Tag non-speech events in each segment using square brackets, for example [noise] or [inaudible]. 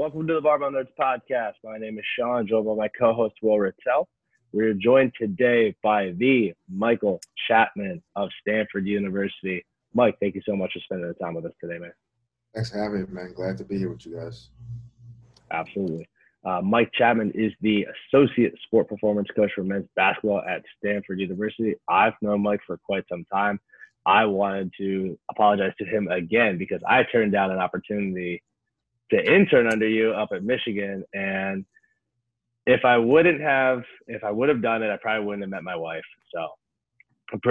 Welcome to the Barbell Nerds podcast. My name is Sean, joined by my co-host Will Ritzel. We are joined today by the Michael Chatman of Stanford University. Mike, thank you so much for spending the time with us today, man. Thanks for having me, man. Glad to be here with you guys. Absolutely. Uh, Mike Chatman is the associate sport performance coach for men's basketball at Stanford University. I've known Mike for quite some time. I wanted to apologize to him again because I turned down an opportunity to intern under you up at Michigan. And if I wouldn't have, if I would have done it, I probably wouldn't have met my wife. So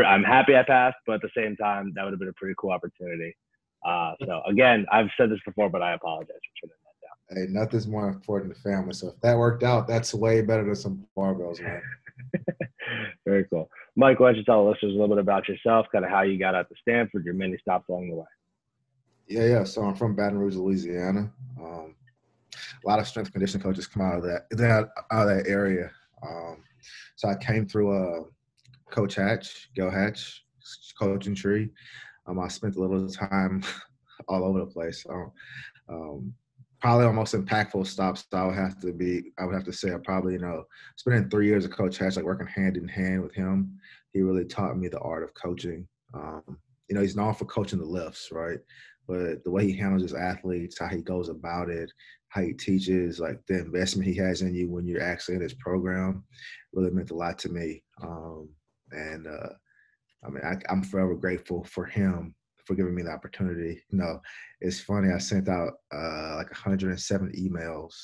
I'm, happy I passed, but at the same time, that would have been a pretty cool opportunity. Uh, so again, I've said this before, but I apologize for turning that down. Hey, nothing's more important than family. So if that worked out, that's way better than some barbells, man. [laughs] Very cool. Mike, why don't you tell the listeners a little bit about yourself, kind of how you got out to Stanford, your many stops along the way? Yeah, yeah. So I'm from Baton Rouge, Louisiana. Um, a lot of strength conditioning coaches come out of that, that out of that area. Um, so I came through uh, Coach Hatch, Gayle Hatch, coaching tree. Um, I spent a little time [laughs] all over the place. So, um, probably our most impactful stops I would have to be I would have to say I probably you know spending three years of Coach Hatch like working hand in hand with him. He really taught me the art of coaching. Um, you know, he's known for coaching the lifts, right? But the way he handles his athletes, how he goes about it, how he teaches, like the investment he has in you when you're actually in his program, really meant a lot to me. Um, and uh, I mean, I, am forever grateful for him for giving me the opportunity. You know, it's funny. I sent out uh, like 107 emails,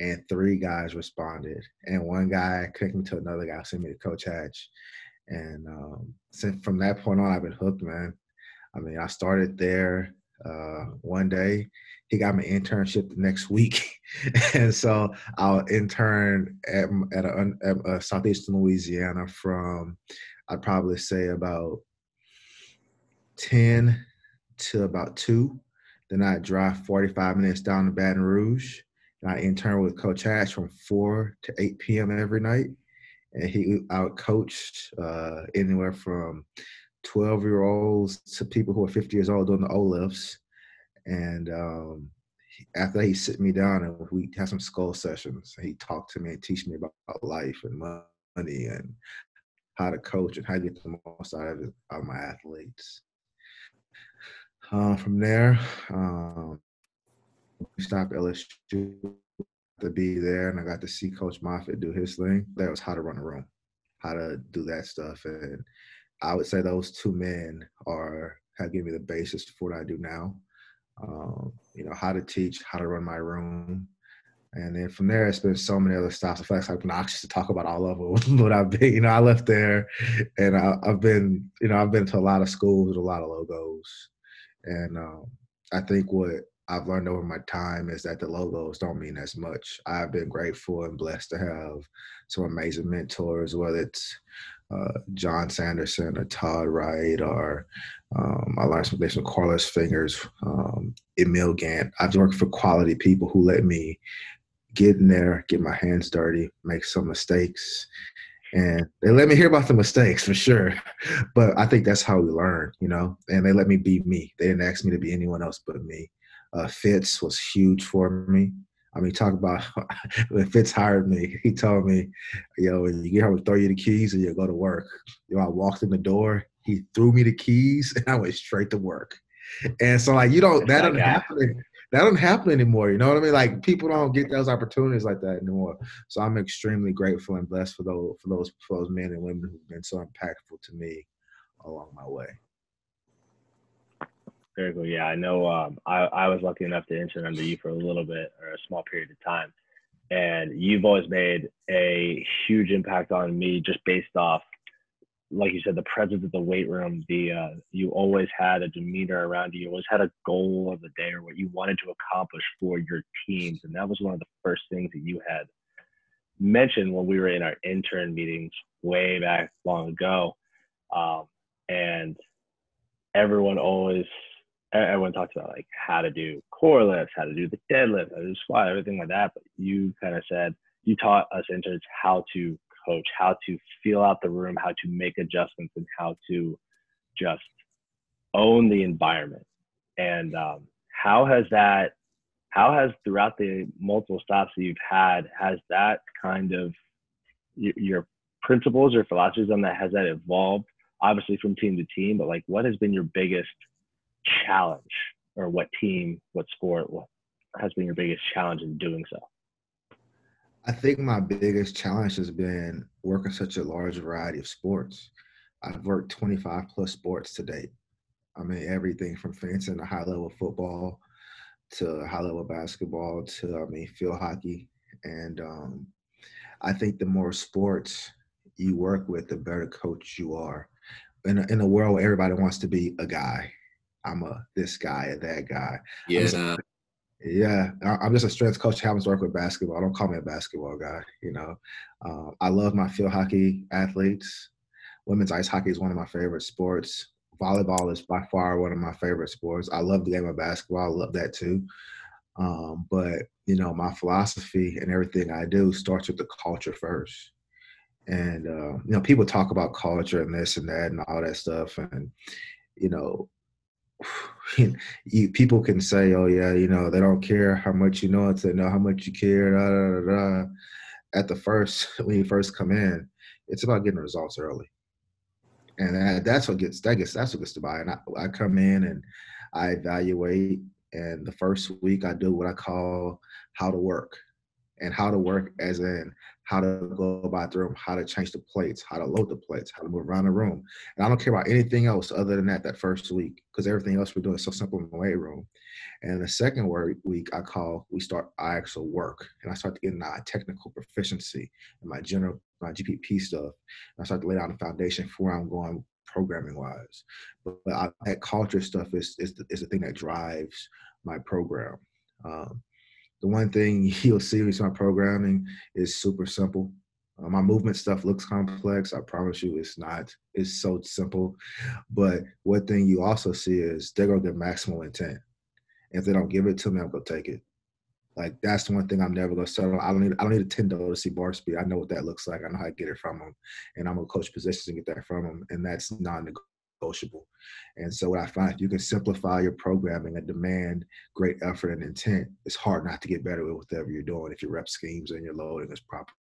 and three guys responded, and one guy connected me to another guy, sent me to Coach Hatch. And um, since from that point on, I've been hooked, man. I mean, I started there uh, one day. He got my internship the next week, [laughs] and so I'll intern at at, a, at a southeastern Louisiana from I'd probably say about ten to about two. Then I drive 45 minutes down to Baton Rouge. And I intern with Coach Hatch from 4 to 8 p.m. every night. And he out coached uh, anywhere from 12 year olds to people who are 50 years old doing the O lifts. And um, after that, he sit me down and we had some skull sessions. He talked to me and teach me about life and money and how to coach and how to get the most out of, it, out of my athletes. Uh, from there, um, we stopped LSU to be there, and I got to see Coach Moffitt do his thing. That was how to run a room, how to do that stuff, and I would say those two men are have given me the basis for what I do now. Um, you know, how to teach, how to run my room. And then from there, it's been so many other stops. I feel like it's obnoxious to talk about all of them, [laughs] but I've been, you know, I left there and I, have been, you know, I've been to a lot of schools with a lot of logos. And um, I think what I've learned over my time is that the logos don't mean as much. I've been grateful and blessed to have some amazing mentors, whether it's uh, John Sanderson or Todd Wright or um, I learned some things from Corliss Fingers, um, Emil Gant. I've worked for quality people who let me get in there, get my hands dirty, make some mistakes. And they let me hear about the mistakes for sure. [laughs] But I think that's how we learn, you know, and they let me be me. They didn't ask me to be anyone else but me. Uh, Fitz was huge for me. I mean, talk about [laughs] when Fitz hired me. He told me, "Yo, when you get home, throw you the keys and you go to work." You know, I walked in the door. He threw me the keys, [laughs] and I went straight to work. And so, like, you don't that [laughs] doesn't happen. That doesn't happen anymore. You know what I mean? Like, people don't get those opportunities like that anymore. So I'm extremely grateful and blessed for those for those for those men and women who've been so impactful to me along my way. Very cool. Yeah, I know. Um, I I was lucky enough to intern under you for a little bit or a small period of time, and you've always made a huge impact on me just based off, like you said, the presence of the weight room. The uh, you always had a demeanor around you. You always had a goal of the day or what you wanted to accomplish for your teams, and that was one of the first things that you had mentioned when we were in our intern meetings way back long ago, um, and everyone always everyone talks about like how to do core lifts, how to do the deadlift, how to do squat, everything like that. But you kind of said you taught us interns how to coach, how to feel out the room, how to make adjustments, and how to just own the environment. And um, how has that how has throughout the multiple stops that you've had has that kind of your principles or philosophies on that has that evolved obviously from team to team but like what has been your biggest challenge or what team what sport has been your biggest challenge in doing so? I think my biggest challenge has been working such a large variety of sports. I've worked 25 plus sports to date. I mean everything from fencing to high level football to high level basketball to I mean field hockey, and um, I think the more sports you work with, the better coach you are. In a, in a world where everybody wants to be a guy, I'm a this guy or that guy. Yeah. yeah, I'm just a strength coach. Happens to work with basketball. Don't call me a basketball guy. You know, uh, I love my field hockey athletes. Women's ice hockey is one of my favorite sports volleyball is by far one of my favorite sports. I love the game of basketball. I love that too. Um, but you know, my philosophy and everything I do starts with the culture first. And uh, you know, people talk about culture and this and that and all that stuff, and you know, [laughs] you, people can say, "Oh yeah, you know, they don't care how much you know They know how much you care." Da, da, da, At the first, [laughs] when you first come in, it's about getting results early and that, that's what gets that gets that's what gets to buy. And I, I come in and I evaluate, and the first week I do what I call how to work, and how to work as in how to go about the room, how to change the plates, how to load the plates, how to move around the room. And I don't care about anything else other than that that first week because everything else we're doing is so simple in the weight room. And the second week I call we start I actual work and I start to get my technical proficiency and my general my GPP stuff. I start to lay down the foundation for where I'm going programming wise. But, but I, that culture stuff is is the, is the thing that drives my program. Um, the one thing [laughs] you'll see with my programming is super simple. Uh, my movement stuff looks complex. I promise you, it's not. It's so simple. But one thing you also see is they're gonna get maximal intent. if they don't give it to me, I'm gonna take it. Like that's the one thing I'm never gonna settle. I don't need. I don't need a Tendo to see bar speed. I know what that looks like. I know how to get it from them, and I'm gonna coach positions and get that from them, and that's non-negotiable negotiable. And so what I find, if you can simplify your programming and demand great effort and intent, it's hard not to get better with whatever you're doing if your rep schemes and your loading is proper.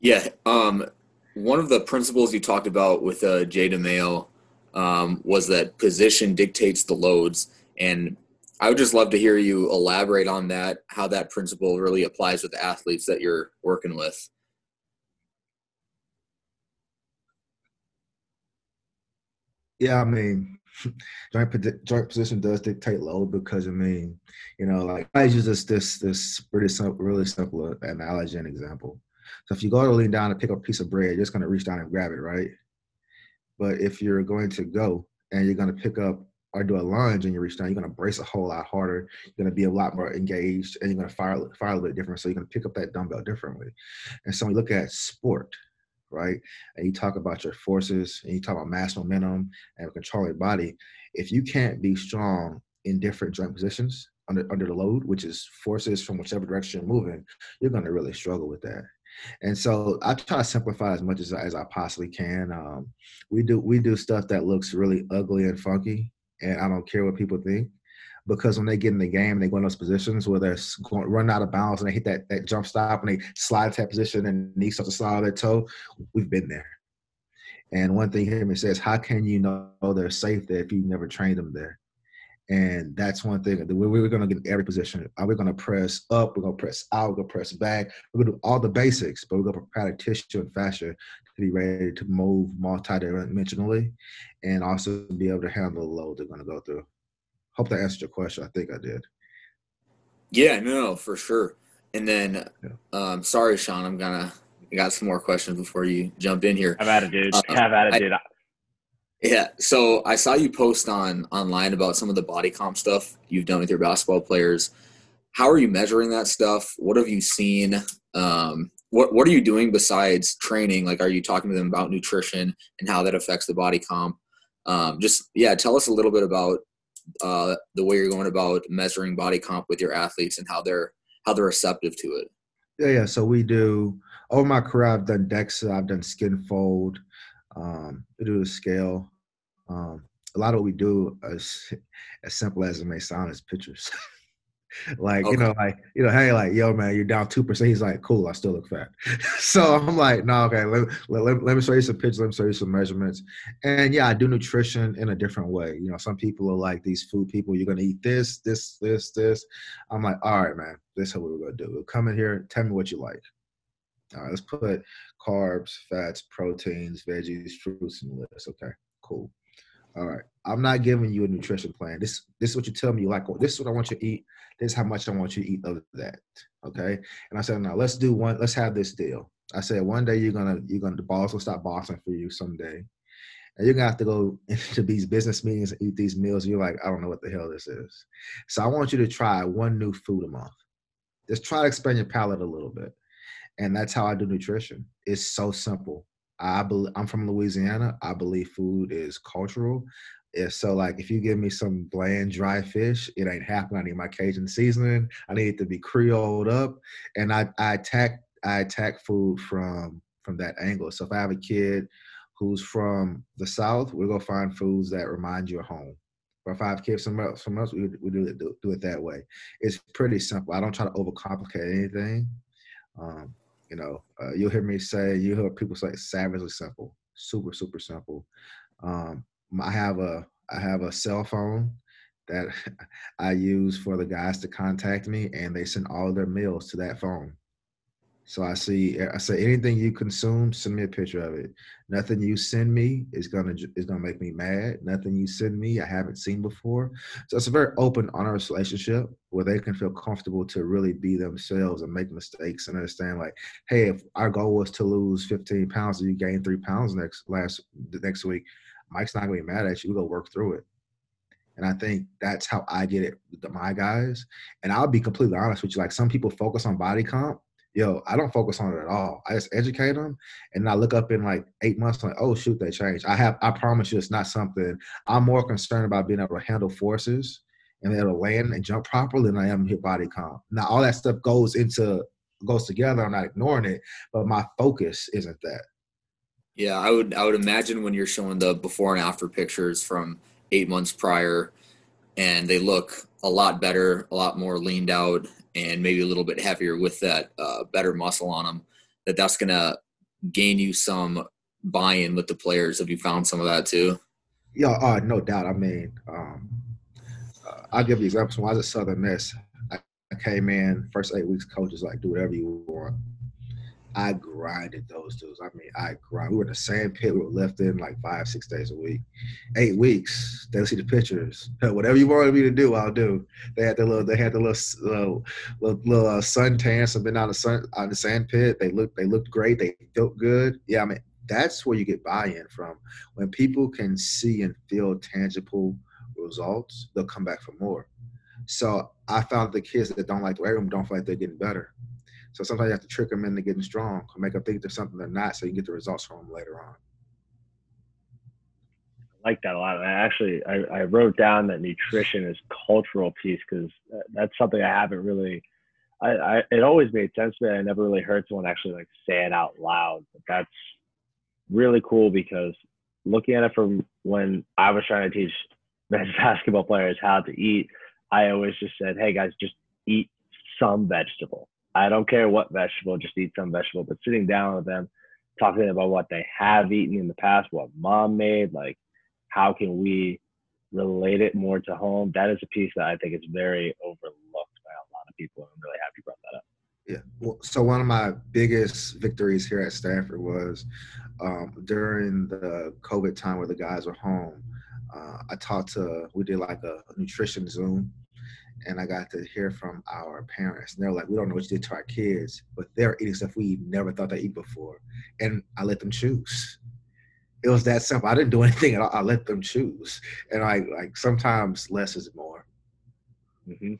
Yeah. Um, one of the principles you talked about with uh, Jay DeMayo um, was that position dictates the loads. And I would just love to hear you elaborate on that, how that principle really applies with the athletes that you're working with. Yeah, I mean, [laughs] joint joint position does dictate load because I mean, you know, like I use this this this pretty simple, really simple analogy and example. So if you go to lean down and pick up a piece of bread, you're just to reach down and grab it, right? But if you're going to go and you're to pick up or do a lunge and you reach down, you're to brace a whole lot harder. You're to be a lot more engaged, and you're to fire fire a little bit different. So you're to pick up that dumbbell differently. And so we look at sport, right? And you talk about your forces and you talk about mass momentum and control your body. If you can't be strong in different joint positions under under the load, which is forces from whichever direction you're moving, you're going to really struggle with that. And so I try to simplify as much as, as I possibly can. Um, we do we do stuff that looks really ugly and funky, and I don't care what people think because when they get in the game and they go in those positions where they're going run out of bounds and they hit that, that jump stop and they slide to that position and knee starts to slide on their toe, we've been there. And one thing here says, how can you know they're safe there if you never trained them there? And that's one thing. We're going to get in every position. Are We're going to press up. We're going to press out. We're going to press back. We're going to do all the basics, but we're going to prepare tissue and fascia to be ready to move multidimensionally and also be able to handle the load they're going to go through. Hope that answered your question. I think I did. Yeah, no, for sure. And then, yeah. um, sorry, Sean, I'm gonna I got some more questions before you jump in here. Have at it, dude. Uh, Have at it, dude. yeah. So I saw you post on online about some of the body comp stuff you've done with your basketball players. How are you measuring that stuff? What have you seen? Um, what What are you doing besides training? Like, are you talking to them about nutrition and how that affects the body comp? Um, just yeah, tell us a little bit about uh, the way you're going about measuring body comp with your athletes and how they're how they're receptive to it. Yeah, yeah. So we do over my career. I've done DEXA. I've done skin fold. Um, we do the scale. Um, a lot of what we do is as simple as it may sound is pictures. [laughs] like okay. you know, like you know, hey, like yo, man, you're down two percent. He's like, cool, I still look fat. [laughs] so I'm like, no, okay, let, let, let, me show you some pictures. Let me show you some measurements. And yeah, I do nutrition in a different way. You know, some people are like these food people. You're gonna eat this, this, this, this. I'm like, all right, man, this is what we're gonna do. We'll come in here, tell me what you like. All right, let's put carbs, fats, proteins, veggies, fruits in the list. Okay, cool. All right. I'm not giving you a nutrition plan. This this is what you tell me you like. This is what I want you to eat. This is how much I want you to eat of that. Okay. And I said, now let's do one, let's have this deal. I said, one day you're gonna you're gonna the boss will stop bossing for you someday. And you're gonna have to go [laughs] into these business meetings and eat these meals. You're like, I don't know what the hell this is. So I want you to try one new food a month. Just try to expand your palate a little bit. And that's how I do nutrition. It's so simple. I believe I'm from Louisiana. I believe food is cultural. If so, like if you give me some bland dry fish, it ain't happening. I need my Cajun seasoning. I need it to be Creoled up, and I I attack I attack food from from that angle. So if I have a kid who's from the South, we're gonna find foods that remind you of home. Or if I have kids somewhere else, somewhere else we, we do it do, do it that way. It's pretty simple. I don't try to overcomplicate anything. Um, you know, uh, you'll hear me say, you hear people say savagely simple, super, super simple. Um, I have a I have a cell phone that [laughs] I use for the guys to contact me, and they send all their meals to that phone. So I see, eh, I say anything you consume, send me a picture of it. Nothing you send me is gonna is gonna make me mad. Nothing you send me I haven't seen before. So it's a very open, honest relationship where they can feel comfortable to really be themselves and make mistakes and understand like, hey, if our goal was to lose 15 pounds and you gain three pounds next last next week, Mike's not gonna be mad at you. We go work through it. And I think that's how I get it with my guys. And I'll be completely honest with you. Like some people focus on body comp yo, I don't focus on it at all. I just educate them, and I look up in like eight months, like, oh shoot, they changed. I have, I promise you, it's not something. I'm more concerned about being able to handle forces and able to land and jump properly than I am hit body comp. Now, all that stuff goes into goes together. I'm not ignoring it, but my focus isn't that. Yeah, I would, I would imagine when you're showing the before and after pictures from eight months prior, and they look a lot better, a lot more leaned out, and maybe a little bit heavier with that uh, better muscle on them, that that's going to gain you some buy-in with the players. Have you found some of that too? Yeah, uh, no doubt. I mean, um, uh, I'll give you examples. When I was at Southern Miss, I, I came in first eight weeks. Coaches like, do whatever you want. I grinded those dudes. I mean, I grind. We were in the same pit. We were lifting like five, six days a week. Eight weeks. They'll see the pictures. Whatever you wanted me to do, I'll do. They had the little. They had the little, little, little, little uh, suntan. So been on the sun on the sand pit. They looked. They looked great. They felt good. Yeah, I mean, that's where you get buy-in from. When people can see and feel tangible results, they'll come back for more. So I found the kids that don't like the weight room don't feel like they're getting better so sometimes you have to trick them into getting strong or make them think they're something they're not so you get the results from them later on. I like that a lot. I actually, I, I wrote down that nutrition is cultural piece because that's something I haven't really, I, I, it always made sense to me. I never really heard someone actually like say it out loud. But that's really cool because looking at it from when I was trying to teach [laughs] men's basketball players how to eat, I always just said, hey guys, just eat some vegetable. I don't care what vegetable, just eat some vegetable. But sitting down with them, talking about what they have eaten in the past, what mom made, like how can we relate it more to home? That is a piece that I think is very overlooked by a lot of people. I'm really happy you brought that up. Yeah. So one of my biggest victories here at Stanford was um, during the COVID time where the guys were home. Uh, I talked to, we did like a nutrition Zoom and I got to hear from our parents. And they're like, we don't know what you did to our kids, but they're eating stuff we never thought they'd eat before. And I let them choose. It was that simple. I didn't do [laughs] anything at all. I let them choose. And I like sometimes less is more. Mm-hmm.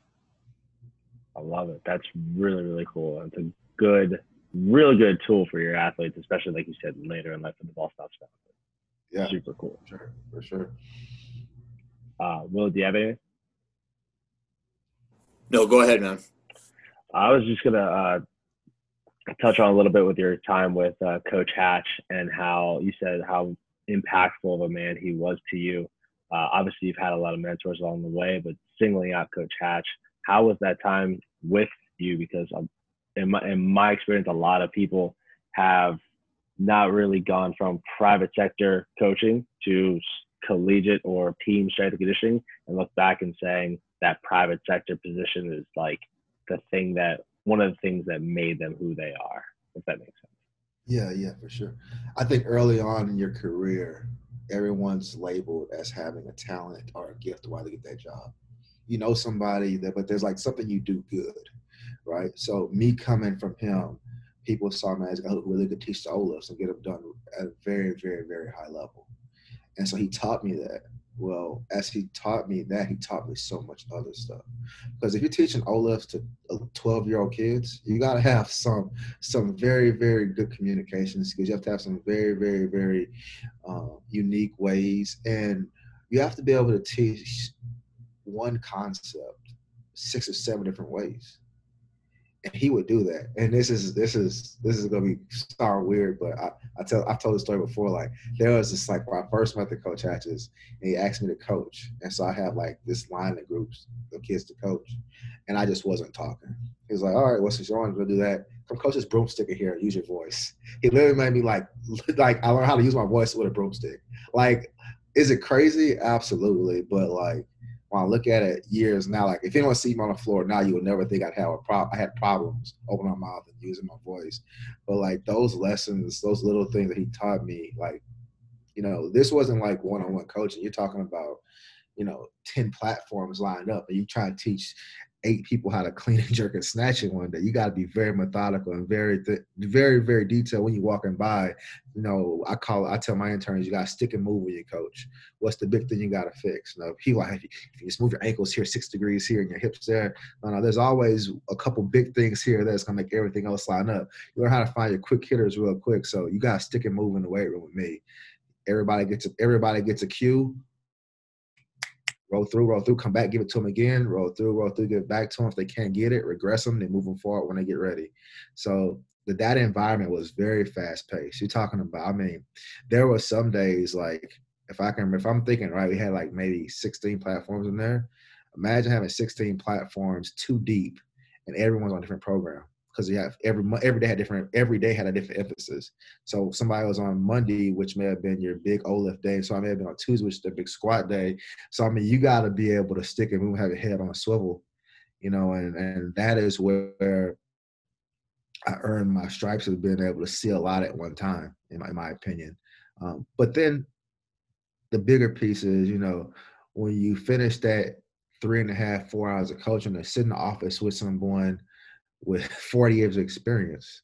I love it. That's really, really cool. It's a good, really good tool for your athletes, especially like you said later in life when the ball stops down. Yeah. Super cool. For sure. For sure. Uh, Will, do you have anything? No, go ahead, man. I was just gonna uh, touch on a little bit with your time with uh, Coach Hatch and how you said how impactful of a man he was to you. Uh, obviously, you've had a lot of mentors along the way, but singling out Coach Hatch how was that time with you? Because um, in my in my experience, a lot of people have not really gone from private sector coaching to collegiate or team strength and conditioning and look back and saying that private sector position is like the thing that one of the things that made them who they are, if that makes sense. Yeah, yeah, for sure. I think early on in your career, everyone's labeled as having a talent or a gift why they get that job. You know somebody that, but there's like something you do good, right? So me coming from him, people saw me as oh, a guy really good teach the O lifts oh, and get them done at a very, very, very high level. And so he taught me that. Well, as he taught me that, he taught me so much other stuff. Because if you're teaching O lifts to 12 year old kids, you got to have some some very very good communication skills. You have to have some very very very uh, unique ways, and you have to be able to teach one concept six or seven different ways he would do that. And this is this is this is gonna be star weird, but I, I tell I've told the story before. Like there was this like when I first met the coach Hatches, and he asked me to coach, and so I have like this line of groups of kids to coach, and I just wasn't talking. He was like, "All right, what's this? Want to do that? Come coach this broomstick in here. Use your voice." He literally made me like [laughs] like I learned how to use my voice with a broomstick. Like, is it crazy? Absolutely, but like when I look at it years now, like if anyone see me on the floor now, you would never think I'd have a problem. I had problems opening my mouth and using my voice. But like those lessons, those little things that he taught me, like, you know, this wasn't like one on one coaching. You're talking about, you know, 10 platforms lined up and you try to teach eight people how to clean [laughs] and jerk and snatch it one day. You got to be very methodical and very, th- very, very detailed when you're walking by. You know, I call, I tell my interns, you got to stick and move with your coach. What's the big thing you got to fix? You know, like, if you, if you, just move your ankles here, six degrees here, and your hips there. No, no, there's always a couple big things here that's gonna make everything else line up. You learn how to find your quick hitters real quick. So you got to stick and move in the weight room with me. Everybody gets a, everybody gets a cue roll through, roll through, come back, give it to them again, roll through, roll through, give it back to them. If they can't get it, regress them, they move them forward when they get ready. So the data environment was very fast paced. You're talking about, I mean, there were some days like, if I can, if I'm thinking right, we had like maybe 16 platforms in there. Imagine having 16 platforms too deep and everyone's on a different program because you have every every day had different every day had a different emphasis. So somebody was on Monday, which may have been your big O lift day. So I may have been on Tuesday, which is the big squat day. So I mean, you got to be able to stick and move, have your head on a swivel, you know, and and that is where I earned my stripes of being able to see a lot at one time, in my, in my opinion. Um, but then the bigger piece is, you know, when you finish that three and a half, four hours of coaching, to sit in the office with someone with [laughs] 40 years of experience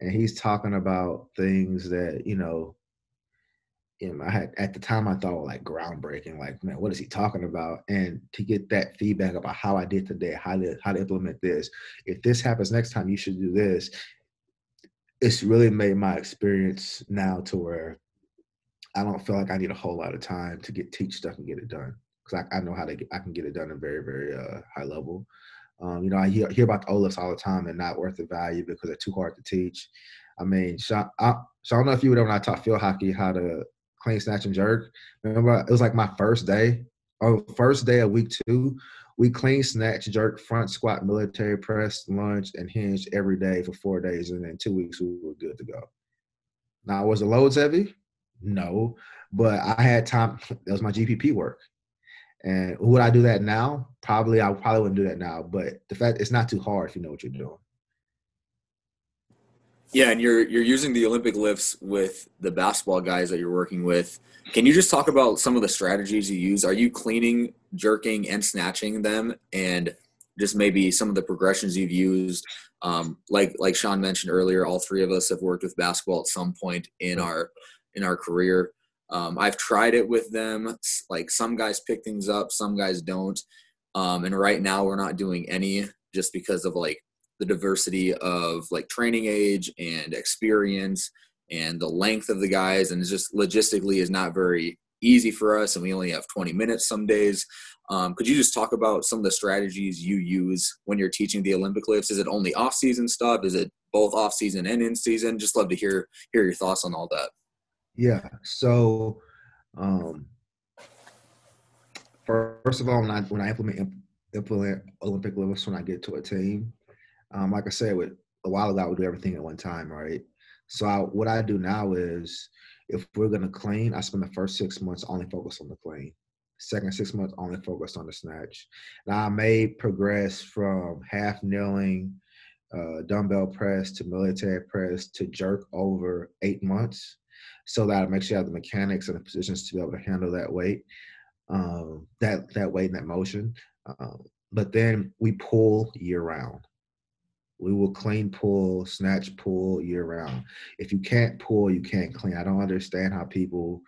and he's talking about things that you know in my head at the time i thought like groundbreaking like man what is he talking about? And to get that feedback about how i did today how to how to implement this if this happens next time you should do this it's really made my experience now to where i don't feel like i need a whole lot of time to get teach stuff and get it done because I, I know how to get, i can get it done at a very very uh, high level um, you know, I hear, hear about the O lifts all the time. They're not worth the value because they're too hard to teach. I mean, Sean, I, so I don't know if you would when I taught field hockey how to clean, snatch, and jerk. Remember, it was like my first day. or first day of week two, we clean, snatch, jerk, front squat, military press, lunge, and hinge every day for four days, and then two weeks we were good to go. Now, was the loads heavy? No, but I had time. That was my GPP work. And would I do that now? Probably, I probably wouldn't do that now. But the fact it's not too hard if you know what you're doing. Yeah, and you're you're using the Olympic lifts with the basketball guys that you're working with. Can you just talk about some of the strategies you use? Are you cleaning, jerking, and snatching them, and just maybe some of the progressions you've used? Um, like like Sean mentioned earlier, all three of us have worked with basketball at some point in our in our career. Um, I've tried it with them. Like some guys pick things up, some guys don't. Um, and right now we're not doing any just because of like the diversity of like training age and experience and the length of the guys. And it's just logistically is not very easy for us. And we only have 20 minutes some days. Um, could you just talk about some of the strategies you use when you're teaching the Olympic lifts? Is it only off season stuff? Is it both off season and in season? Just love to hear hear your thoughts on all that. Yeah. So, um, first of all, when I when I implement implement Olympic lifts when I get to a team. Um, like I said, with a while ago, I would do everything at one time, right? So I, what I do now is, if we're gonna clean, I spend the first six months only focused on the clean. Second six months only focused on the snatch. Now I may progress from half kneeling, uh, dumbbell press to military press to jerk over eight months, so that I make sure I have the mechanics and the positions to be able to handle that weight, um, that that weight and that motion. Um, but then we pull year round. We will clean pull, snatch pull year round. If you can't pull, you can't clean. I don't understand how people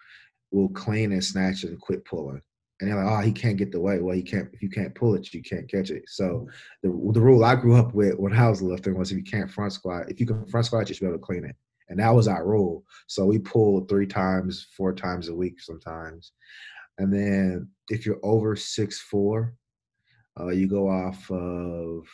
will clean and snatch and quit pulling. And they're like, oh, he can't get the weight. Well, you can't. If you can't pull it, you can't catch it. So the the rule I grew up with when I was lifting was if you can't front squat, if you can front squat, you should be able to clean it. And that was our rule. So we pulled three times, four times a week sometimes. And then if you're over six four, uh, you go off of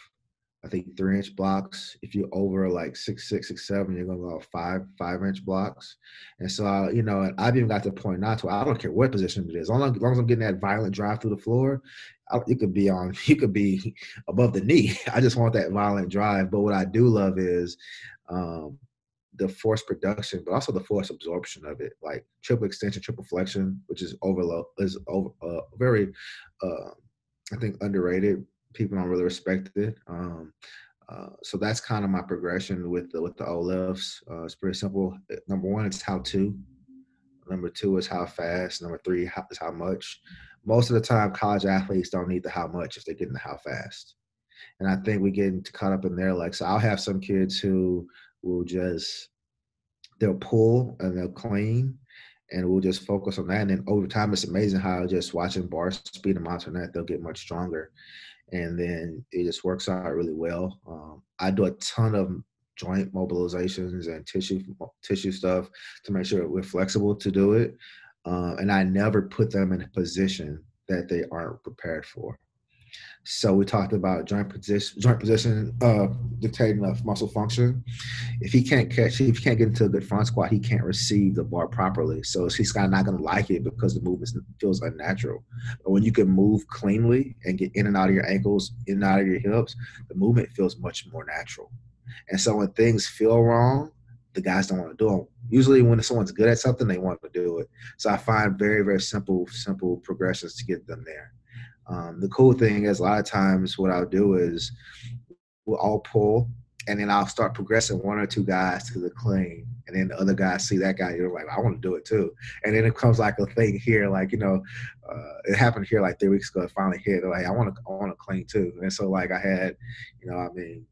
I think three inch blocks. If you're over like six six six seven, you're gonna go off five five inch blocks. And so uh, you know, I've even got to the point now to I don't care what position it is, as long as, long as I'm getting that violent drive through the floor, I, it could be on, [laughs] you could be above the knee. [laughs] I just want that violent drive. But what I do love is um, the force production, but also the force absorption of it, like triple extension, triple flexion, which is overload is over uh, very, uh, I think underrated people don't really respect it. Um, uh, so that's kind of my progression with the with the O. Uh, it's pretty simple. Number one, it's how to. Number two is how fast. Number three is how much. Most of the time, college athletes don't need the how much if they get into how fast. And I think we get caught up in there. Like, so I'll have some kids who will just they'll pull and they'll clean, and we'll just focus on that. And then over time, it's amazing how just watching bars speed them out on that they'll get much stronger and then it just works out really well. Um, I do a ton of joint mobilizations and tissue tissue stuff to make sure we're flexible to do it, uh, and I never put them in a position that they aren't prepared for. So we talked about joint position, joint position uh, dictating of muscle function. If he can't catch, if he can't get into a good front squat, he can't receive the bar properly. So he's kind of not going to like it because the movement feels unnatural. But when you can move cleanly and get in and out of your ankles, in and out of your hips, the movement feels much more natural. And so when things feel wrong, the guys don't want to do them. Usually, when someone's good at something, they want to do it. So I find very, very simple, simple progressions to get them there. Um, the cool thing is a lot of times what I'll do is we'll all pull and then I'll start progressing one or two guys to the clean. And then the other guys see that guy, you're like, I want to do it too. And then it comes like a thing here, like, you know, uh, it happened here like three weeks ago. It finally hit. They're Like, I want to, I want to clean too. And so, like, I had, you know, I mean,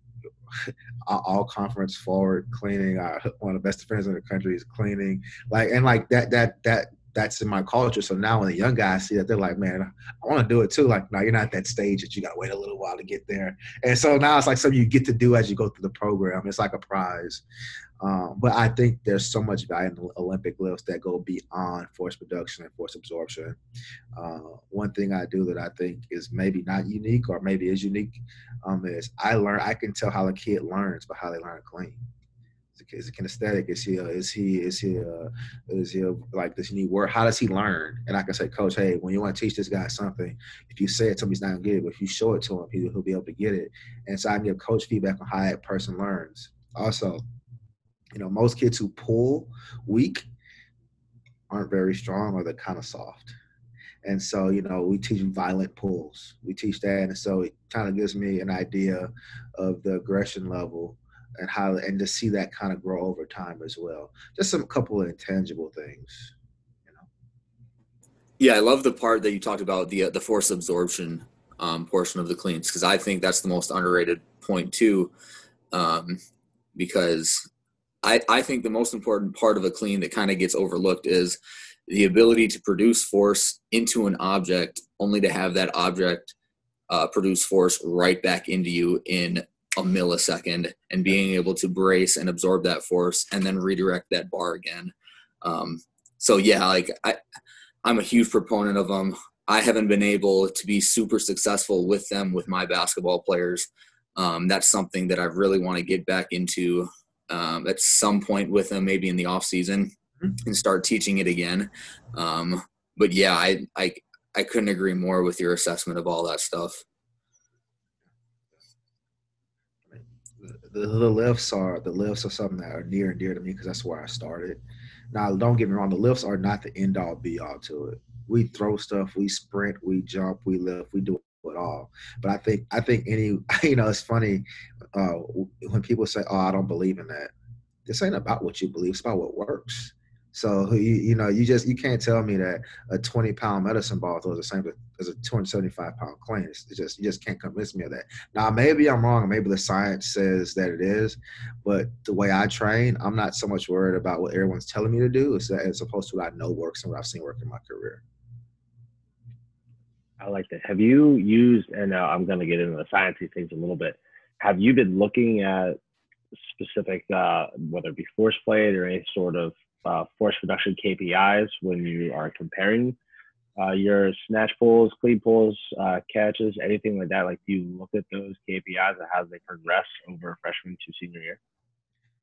[laughs] all conference forward cleaning. I, one of the best defenders in the country is cleaning. Like, and like that, that, that, that's in my culture. So now when the young guys see that, they're like, man, I want to do it too. Like, no, you're not at that stage that you got to wait a little while to get there. And so now it's like something you get to do as you go through the program. It's like a prize. Um, but I think there's so much value in the Olympic lifts that go beyond force production and force absorption. Uh, one thing I do that I think is maybe not unique or maybe is unique um, is I learn. I can tell how a kid learns by how they learn clean is he kinesthetic? Is he is he is he uh, is he like does he need work? How does he learn? And I can say, Coach, hey, when you want to teach this guy something, if you say it to him, he's not gonna get it. But if you show it to him, he, will be able to get it. And so I give coach feedback on how that person learns. Also, you know, most kids who pull weak aren't very strong or they're kind of soft. And so, you know, we teach violent pulls. We teach that. And so it kind of gives me an idea of the aggression level and how and to see that kind of grow over time as well. Just some couple of intangible things, you know. Yeah, I love the part that you talked about the uh, the force absorption um, portion of the cleans because I think that's the most underrated point too, um, because I I think the most important part of a clean that kind of gets overlooked is the ability to produce force into an object only to have that object uh, produce force right back into you in a millisecond and being able to brace and absorb that force and then redirect that bar again. Um, so yeah, like I, I'm a huge proponent of them. I haven't been able to be super successful with them with my basketball players. Um, that's something that I really want to get back into um, at some point with them, maybe in the off season, mm-hmm. and start teaching it again. Um, but yeah, I, I I couldn't agree more with your assessment of all that stuff. The, the lifts are the lifts are something that are near and dear to me because that's where I started. Now, don't get me wrong, the lifts are not the end all be all to it. We throw stuff, we sprint, we jump, we lift, we do it all. But I think I think any [laughs] you know it's funny uh, when people say, "Oh, I don't believe in that." This ain't about what you believe; it's about what works. So you you know you just you can't tell me that a 20 pound medicine ball throws the same as a 275 pound clean. It's just you just can't convince me of that. Now maybe I'm wrong. Maybe the science says that it is, but the way I train, I'm not so much worried about what everyone's telling me to do as, as opposed to what I know works and what I've seen work in my career. I like that. Have you used? And now I'm going to get into the sciencey things a little bit. Have you been looking at specific, uh, whether it be force plate or any sort of uh, force reduction KPIs when you are comparing uh, your snatch pulls, clean pulls, uh, catches, anything like that? Like, do you look at those KPIs and how they progress over freshman to senior year?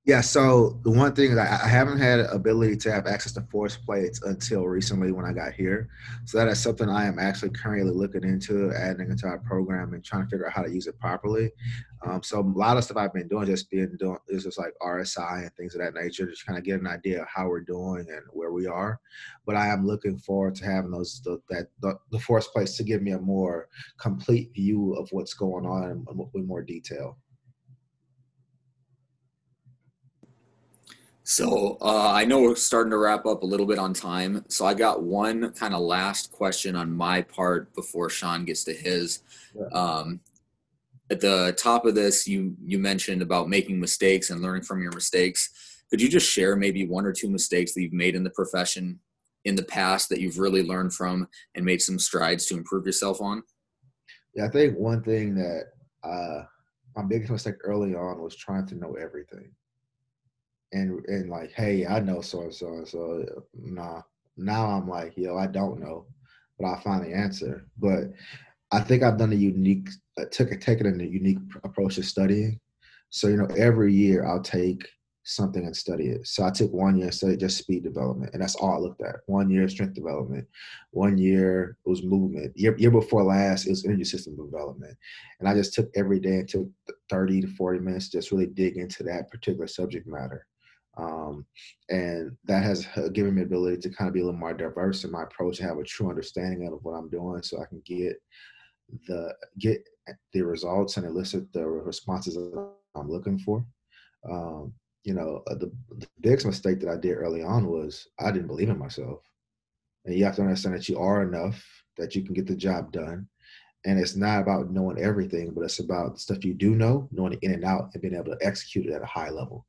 Yeah, so the one thing that I haven't had ability to have access to force plates until recently when I got here. So that is something I am actually currently looking into, adding into our program and trying to figure out how to use it properly. Um, so a lot of stuff I've been doing just being doing is just like RSI and things of that nature, just kind of get an idea of how we're doing and where we are. But I am looking forward to having those the, that the, the force plates to give me a more complete view of what's going on with more detail. So uh, I know we're starting to wrap up a little bit on time. So I got one kind of last question on my part before Sean gets to his. Um, at the top of this, you you mentioned about making mistakes and learning from your mistakes. Could you just share maybe one or two mistakes that you've made in the profession in the past that you've really learned from and made some strides to improve yourself on? Yeah, I think one thing that uh, my biggest mistake early on was trying to know everything and and like, hey, I know so and so and so. Nah, now I'm like, yo, I don't know, but I find the answer. But I think I've done a unique, uh, took a taken a unique approach to studying. So you know, every year I'll take something and study it. So I took one year and studied just speed development, and that's all I looked at. One year strength development, one year it was movement. Year, year before last it was energy system development, and I just took every day and took thirty to forty minutes to just really dig into that particular subject matter. Um, and that has given me ability to kind of be a little more diverse in my approach and have a true understanding of what I'm doing so I can get the get the results and elicit the responses that I'm looking for. Um, you know, uh, the, the biggest mistake that I did early on was I didn't believe in myself. And you have to understand that you are enough, that you can get the job done. And it's not about knowing everything, but it's about the stuff you do know, knowing it in and out, and being able to execute it at a high level.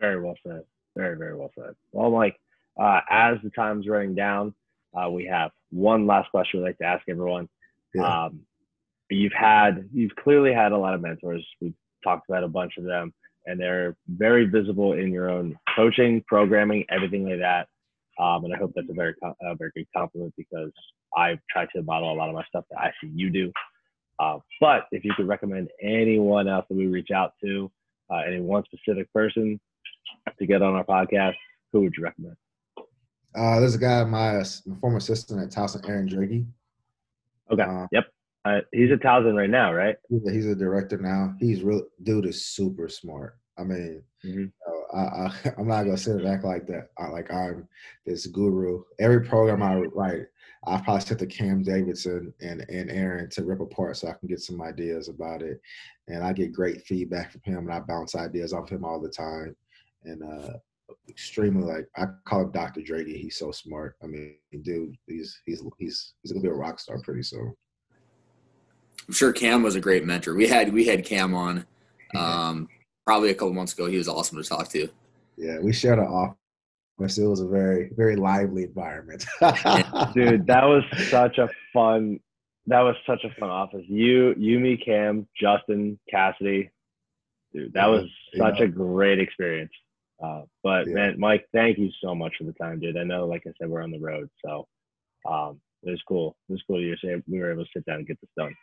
Very well said. Very, very well said. Well, Mike, uh, as the time's running down, uh, we have one last question we'd like to ask everyone. Yeah. Um, you've had, you've clearly had a lot of mentors. We've talked about a bunch of them, and they're very visible in your own coaching, programming, everything like that. Um, and I hope that's a very, a very good compliment because I've tried to model a lot of my stuff that I see you do. Uh, but if you could recommend anyone else that we reach out to, uh, any one specific person to get on our podcast, who would you recommend? Uh, there's a guy, my, my former assistant at Towson, Aaron Dragey. Okay. Uh, yep. Uh, he's at Towson right now, right? He's a director now. He's real. Dude is super smart. I mean, mm-hmm. uh, I, I, [laughs] am not gonna sit and act like that. I, like I'm this guru. Every program I write, I probably sent to Cam Davidson and and Aaron to rip apart so I can get some ideas about it. And I get great feedback from him, and I bounce ideas off him all the time and uh, extremely like I call him Dr. Dragey. He's so smart. I mean, dude, he's he's he's he's gonna be a rock star pretty soon. I'm sure Cam was a great mentor. We had we had Cam on um, probably a couple months ago. He was awesome to talk to. Yeah, we shared an office. It was a very very lively environment. dude, that was such a fun. That was such a fun office. You, you, me, Cam, Justin, Cassidy. Dude, that was such yeah. a great experience. Uh, but yeah. man, Mike, thank you so much for the time, dude. I know, like I said, we're on the road, so um, it was cool. It was cool to say we were able to sit down and get this done.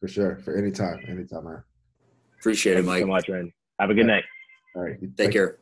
For sure, for any time, anytime, man. Appreciate thank it, Mike. so much, man. Have a good night. All right, take care.